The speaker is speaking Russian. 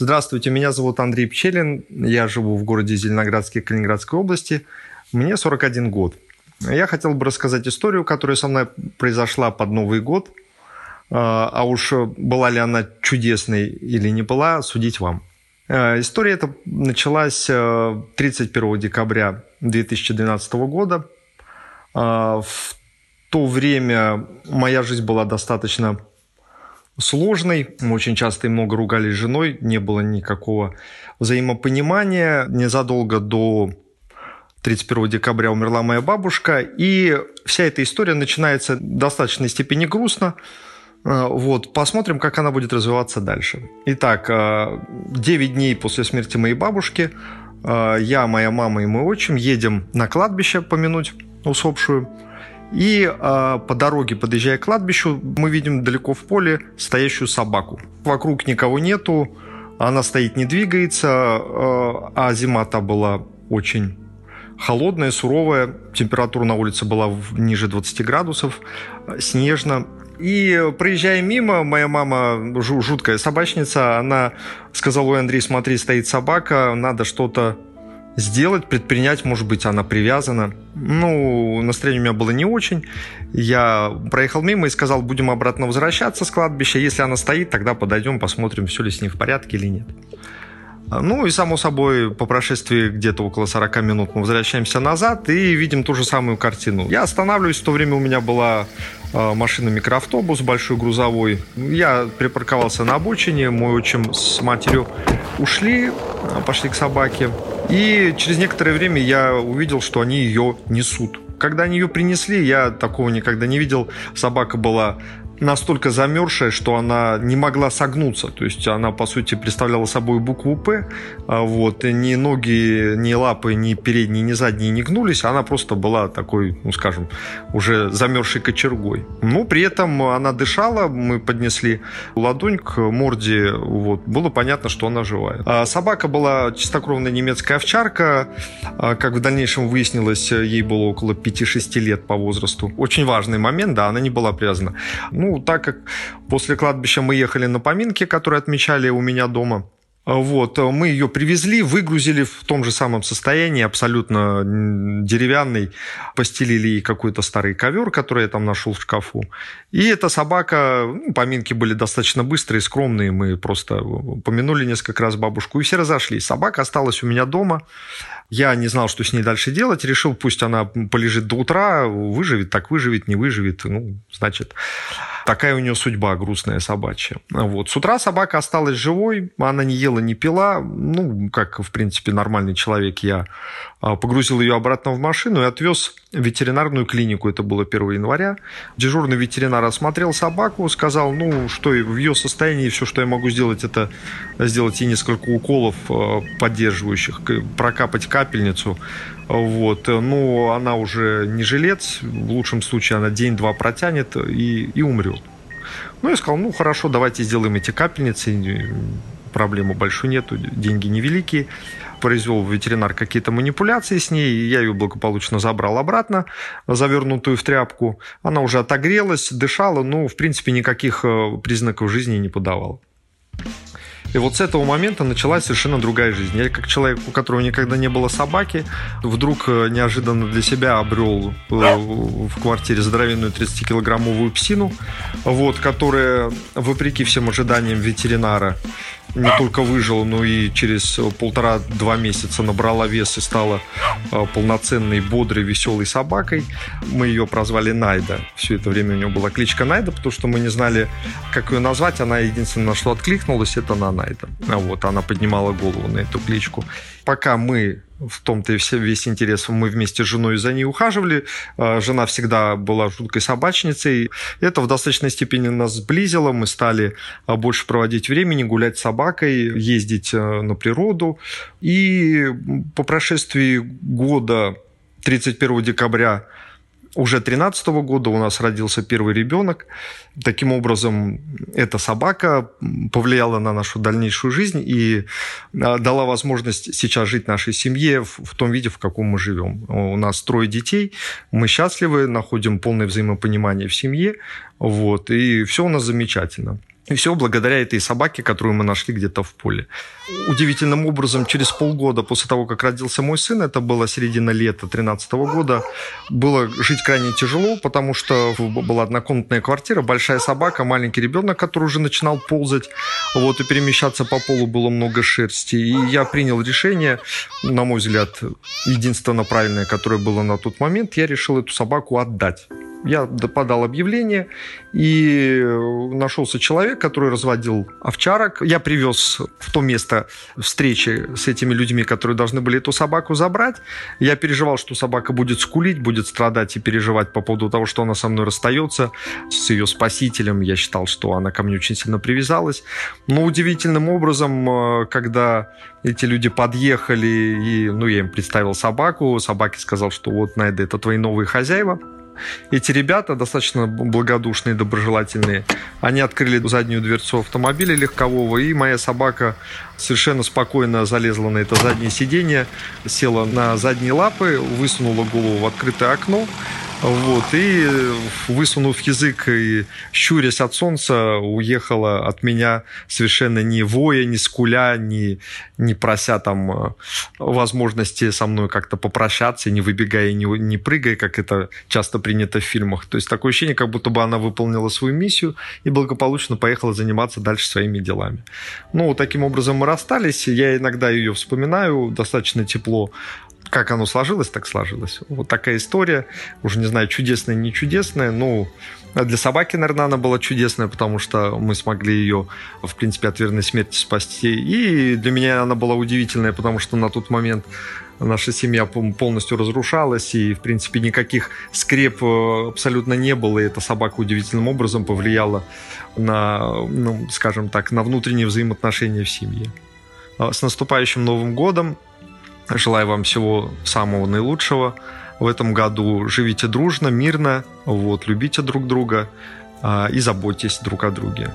Здравствуйте, меня зовут Андрей Пчелин. Я живу в городе Зеленоградске Калининградской области. Мне 41 год. Я хотел бы рассказать историю, которая со мной произошла под Новый год. А, а уж была ли она чудесной или не была, судить вам. А, история эта началась 31 э, декабря 2012 года. А, в то время моя жизнь была достаточно сложной. Мы очень часто и много ругались с женой, не было никакого взаимопонимания. Незадолго до 31 декабря умерла моя бабушка, и вся эта история начинается в достаточной степени грустно. А, вот, посмотрим, как она будет развиваться дальше. Итак, 9 а, дней после смерти моей бабушки а, я, моя мама и мой отчим едем на кладбище помянуть усопшую. И э, по дороге, подъезжая к кладбищу, мы видим далеко в поле стоящую собаку. Вокруг никого нету, она стоит, не двигается, э, а зима-то была очень холодная, суровая. Температура на улице была ниже 20 градусов, снежно. И проезжая мимо, моя мама, жуткая собачница, она сказала, ой, Андрей, смотри, стоит собака, надо что-то сделать, предпринять, может быть, она привязана. Ну, настроение у меня было не очень. Я проехал мимо и сказал, будем обратно возвращаться с кладбища. Если она стоит, тогда подойдем, посмотрим, все ли с ней в порядке или нет. Ну и, само собой, по прошествии где-то около 40 минут мы возвращаемся назад и видим ту же самую картину. Я останавливаюсь, в то время у меня была а, машина микроавтобус большой грузовой. Я припарковался на обочине, мой отчим с матерью ушли, а, пошли к собаке. И через некоторое время я увидел, что они ее несут. Когда они ее принесли, я такого никогда не видел. Собака была настолько замерзшая, что она не могла согнуться. То есть она, по сути, представляла собой букву «П». А вот. И ни ноги, ни лапы, ни передние, ни задние не гнулись. Она просто была такой, ну, скажем, уже замерзшей кочергой. Но при этом она дышала. Мы поднесли ладонь к морде. Вот. Было понятно, что она живая. А собака была чистокровная немецкая овчарка. А, как в дальнейшем выяснилось, ей было около 5-6 лет по возрасту. Очень важный момент, да, она не была привязана. Ну, ну, так как после кладбища мы ехали на поминки, которые отмечали у меня дома, вот, мы ее привезли, выгрузили в том же самом состоянии, абсолютно деревянный, постелили ей какой-то старый ковер, который я там нашел в шкафу. И эта собака, ну, поминки были достаточно быстрые, скромные, мы просто помянули несколько раз бабушку, и все разошлись. Собака осталась у меня дома, я не знал, что с ней дальше делать. Решил, пусть она полежит до утра, выживет, так выживет, не выживет. Ну, значит, такая у нее судьба грустная собачья. Вот. С утра собака осталась живой, она не ела, не пила. Ну, как, в принципе, нормальный человек, я а, погрузил ее обратно в машину и отвез в ветеринарную клинику. Это было 1 января. Дежурный ветеринар осмотрел собаку, сказал, ну, что в ее состоянии все, что я могу сделать, это сделать ей несколько уколов а, поддерживающих, прокапать капельницу. Вот. Но она уже не жилец. В лучшем случае она день-два протянет и, и умрет. Ну, я сказал, ну, хорошо, давайте сделаем эти капельницы. Проблемы большой нету, деньги невеликие. Произвел ветеринар какие-то манипуляции с ней, я ее благополучно забрал обратно, завернутую в тряпку. Она уже отогрелась, дышала, но, в принципе, никаких э, признаков жизни не подавала. И вот с этого момента началась совершенно другая жизнь. Я как человек, у которого никогда не было собаки, вдруг э, неожиданно для себя обрел э, в квартире здоровенную 30-килограммовую псину, вот, которая, вопреки всем ожиданиям ветеринара, не только выжила, но и через полтора-два месяца набрала вес и стала э, полноценной, бодрой, веселой собакой. Мы ее прозвали Найда. Все это время у нее была кличка Найда, потому что мы не знали, как ее назвать. Она единственное, на что откликнулась, это на Найда. Вот, она поднимала голову на эту кличку. Пока мы в том-то и все, весь интерес. Мы вместе с женой за ней ухаживали. А, жена всегда была жуткой собачницей. Это в достаточной степени нас сблизило. Мы стали а, больше проводить времени, гулять с собакой, ездить а, на природу. И по прошествии года 31 декабря уже 2013 года у нас родился первый ребенок. Таким образом, эта собака повлияла на нашу дальнейшую жизнь и а, дала возможность сейчас жить нашей семье в том виде, в каком мы живем. У нас трое детей, мы счастливы, находим полное взаимопонимание в семье, вот, и все у нас замечательно. И все благодаря этой собаке, которую мы нашли где-то в поле. Удивительным образом, через полгода после того, как родился мой сын, это было середина лета 2013 года, было жить крайне тяжело, потому что была однокомнатная квартира, большая собака, маленький ребенок, который уже начинал ползать, вот, и перемещаться по полу было много шерсти. И я принял решение, на мой взгляд, единственно правильное, которое было на тот момент, я решил эту собаку отдать. Я подал объявление, и нашелся человек, который разводил овчарок. Я привез в то место встречи с этими людьми, которые должны были эту собаку забрать. Я переживал, что собака будет скулить, будет страдать и переживать по поводу того, что она со мной расстается с ее спасителем. Я считал, что она ко мне очень сильно привязалась. Но удивительным образом, э, когда эти люди подъехали, и ну, я им представил собаку, собаке сказал, что вот, Найда, это твои новые хозяева. Эти ребята достаточно благодушные, доброжелательные. Они открыли заднюю дверцу автомобиля легкового, и моя собака совершенно спокойно залезла на это заднее сиденье, села на задние лапы, высунула голову в открытое окно, вот, и высунув язык и щурясь от солнца, уехала от меня совершенно не воя, не скуля, не, не прося там э, возможности со мной как-то попрощаться, не выбегая, не, не прыгая, как это часто принято в фильмах. То есть такое ощущение, как будто бы она выполнила свою миссию и благополучно поехала заниматься дальше своими делами. Ну, таким образом мы расстались. Я иногда ее вспоминаю достаточно тепло как оно сложилось, так сложилось. Вот такая история. Уже не знаю, чудесная, не чудесная. Ну, для собаки, наверное, она была чудесная, потому что мы смогли ее, в принципе, от верной смерти спасти. И для меня она была удивительная, потому что на тот момент наша семья полностью разрушалась, и, в принципе, никаких скреп э, абсолютно не было, и эта собака удивительным образом повлияла на, ну, скажем так, на внутренние взаимоотношения в семье. А с наступающим Новым годом! Желаю вам всего самого наилучшего в этом году. Живите дружно, мирно, вот, любите друг друга э, и заботьтесь друг о друге.